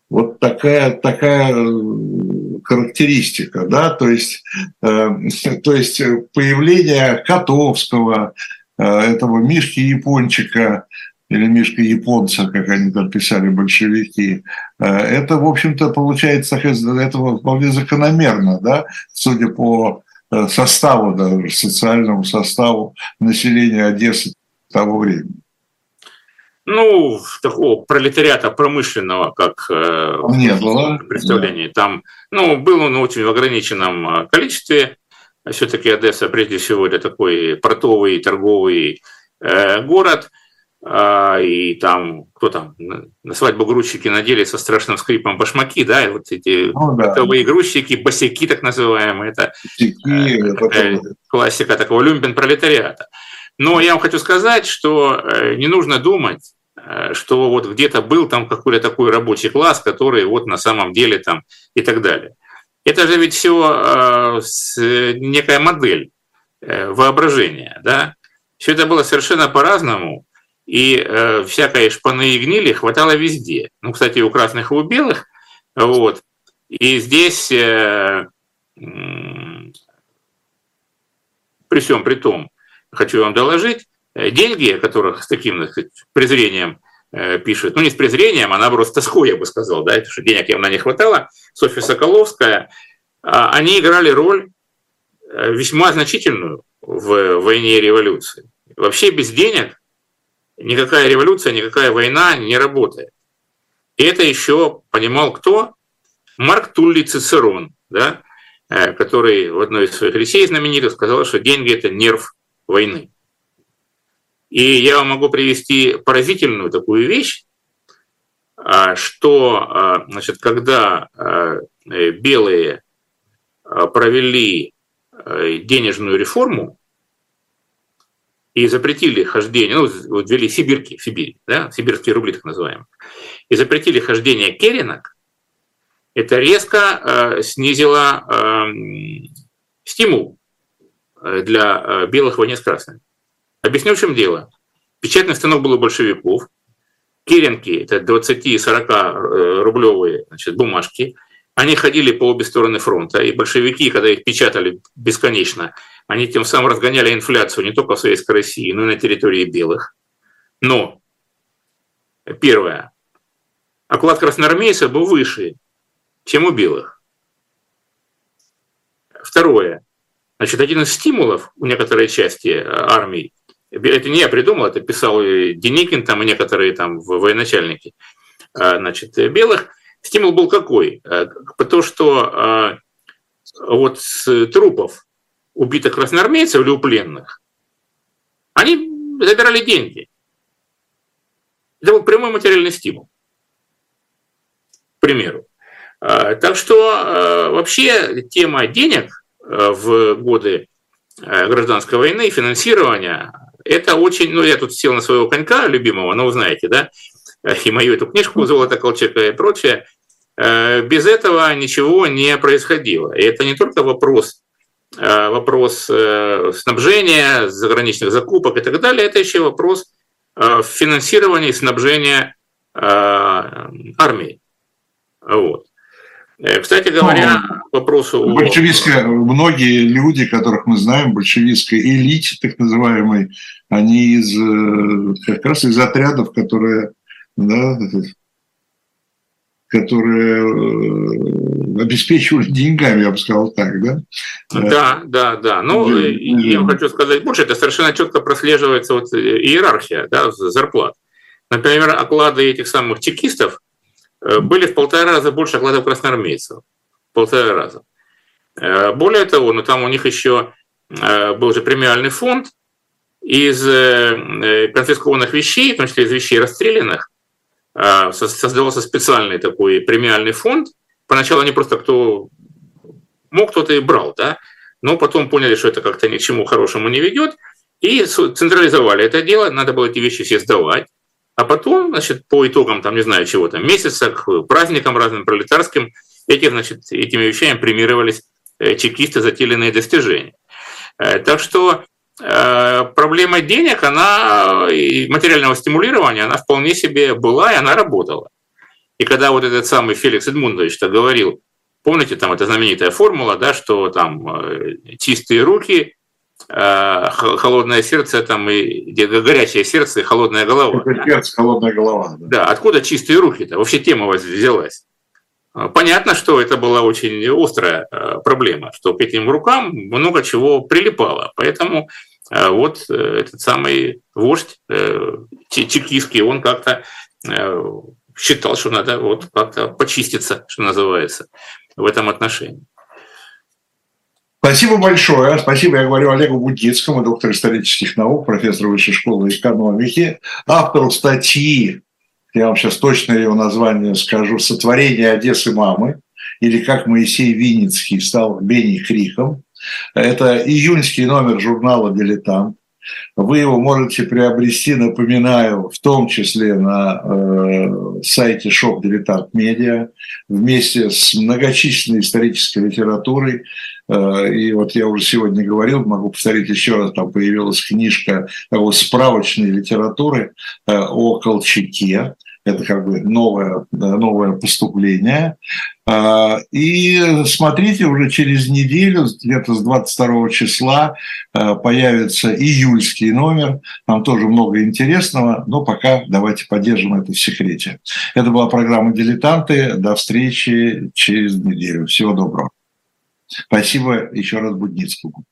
Вот такая, такая э, характеристика, да, то есть, э, то есть появление Котовского, э, этого Мишки Япончика, или Мишка Японца, как они там писали большевики, э, это, в общем-то, получается, это вполне закономерно, да, судя по составу, даже социальному составу населения Одессы того времени. Ну, такого пролетариата промышленного, как э, не было представление. Да. Там, ну, был он очень в ограниченном э, количестве. Все-таки Одесса, прежде всего, это такой портовый, торговый э, город – и там, кто там, на свадьбу грузчики надели со страшным скрипом башмаки, да, и вот эти ну, да. бытовые грузчики, босяки так называемые, это Босяки, э, классика такого люмпен пролетариата. Но я вам хочу сказать, что э, не нужно думать, э, что вот где-то был там какой-то такой рабочий класс, который вот на самом деле там и так далее. Это же ведь все некая модель воображения, да? Все это было совершенно по-разному, и э, всякой шпаны и гнили хватало везде. Ну, кстати, у красных и у белых. Вот. И здесь, э, при всем при том, хочу вам доложить, э, деньги, о которых с таким сказать, презрением э, пишут, ну не с презрением, а наоборот с тоской, я бы сказал, да, потому что денег явно не хватало, Софья Соколовская, э, они играли роль э, весьма значительную в войне и революции. Вообще без денег никакая революция, никакая война не работает. И это еще понимал кто? Марк Тулли Цицерон, да, э, который в одной из своих речей знаменитых сказал, что деньги – это нерв войны. И я вам могу привести поразительную такую вещь, а, что а, значит, когда а, белые провели денежную реформу, и запретили хождение, ну, вот ввели сибирки в Сибири, да, сибирские рубли так называемые, и запретили хождение керенок, это резко э, снизило э, стимул для э, белых войне с красными. Объясню, в чем дело. Печатный станок был у большевиков, керенки, это 20-40 э, рублевые значит, бумажки, они ходили по обе стороны фронта, и большевики, когда их печатали бесконечно, они тем самым разгоняли инфляцию не только в Советской России, но и на территории белых. Но, первое, оклад красноармейцев был выше, чем у белых. Второе, значит, один из стимулов у некоторой части э, армий, это не я придумал, это писал Деникин там, и некоторые там военачальники э, значит, белых, стимул был какой? Э, то, что вот с трупов убитых красноармейцев или у пленных, они забирали деньги. Это был прямой материальный стимул. примеру. Так что вообще тема денег в годы гражданской войны, финансирования, это очень, ну я тут сел на своего конька любимого, ну вы знаете, да, и мою эту книжку «Золото Колчака» и прочее, без этого ничего не происходило. И это не только вопрос вопрос э, снабжения, заграничных закупок и так далее, это еще вопрос э, финансирования и снабжения армии. Вот. Кстати говоря, ну, вопросу... Большевистская, многие люди, которых мы знаем, большевистской элите, так называемой, они из, как раз из отрядов, которые да, которые э, обеспечивали деньгами, я бы сказал так, да? Да, да, да. Ну, да, я да. хочу сказать больше, это совершенно четко прослеживается вот иерархия да, зарплат. Например, оклады этих самых чекистов э, были в полтора раза больше окладов красноармейцев. Полтора раза. Э, более того, ну там у них еще был же премиальный фонд из конфискованных вещей, в том числе из вещей расстрелянных, создавался специальный такой премиальный фонд. Поначалу они просто кто мог, кто-то и брал, да, но потом поняли, что это как-то ни к чему хорошему не ведет, и централизовали это дело, надо было эти вещи все сдавать. А потом, значит, по итогам, там, не знаю чего, там, месяца, к праздникам разным пролетарским, эти, значит, этими вещами премировались э, чекисты за те или иные достижения. Э, так что проблема денег, она и материального стимулирования, она вполне себе была, и она работала. И когда вот этот самый Феликс Эдмундович -то говорил, помните, там эта знаменитая формула, да, что там э, чистые руки, э, холодное сердце там и горячее сердце и холодная голова. Сердце, холодная голова. Да. да, откуда чистые руки-то? Вообще тема взялась. Понятно, что это была очень острая проблема, что к этим рукам много чего прилипало. Поэтому вот э, этот самый вождь э, чекистский, он как-то э, считал, что надо вот как-то почиститься, что называется, в этом отношении. Спасибо большое. Спасибо, я говорю Олегу Будицкому, доктор исторических наук, профессор Высшей школы экономики, автору статьи, я вам сейчас точно ее название скажу, «Сотворение Одессы мамы» или «Как Моисей Винницкий стал Бенни Криком», это июньский номер журнала «Дилетант». Вы его можете приобрести, напоминаю, в том числе на э, сайте Shop Дилетант Медиа вместе с многочисленной исторической литературой. Э, и вот я уже сегодня говорил, могу повторить еще раз, там появилась книжка такой справочной литературы э, о Колчаке это как бы новое, новое поступление. А, и смотрите, уже через неделю, где-то с 22 числа, а, появится июльский номер. Там тоже много интересного, но пока давайте поддержим это в секрете. Это была программа «Дилетанты». До встречи через неделю. Всего доброго. Спасибо еще раз Будницкому.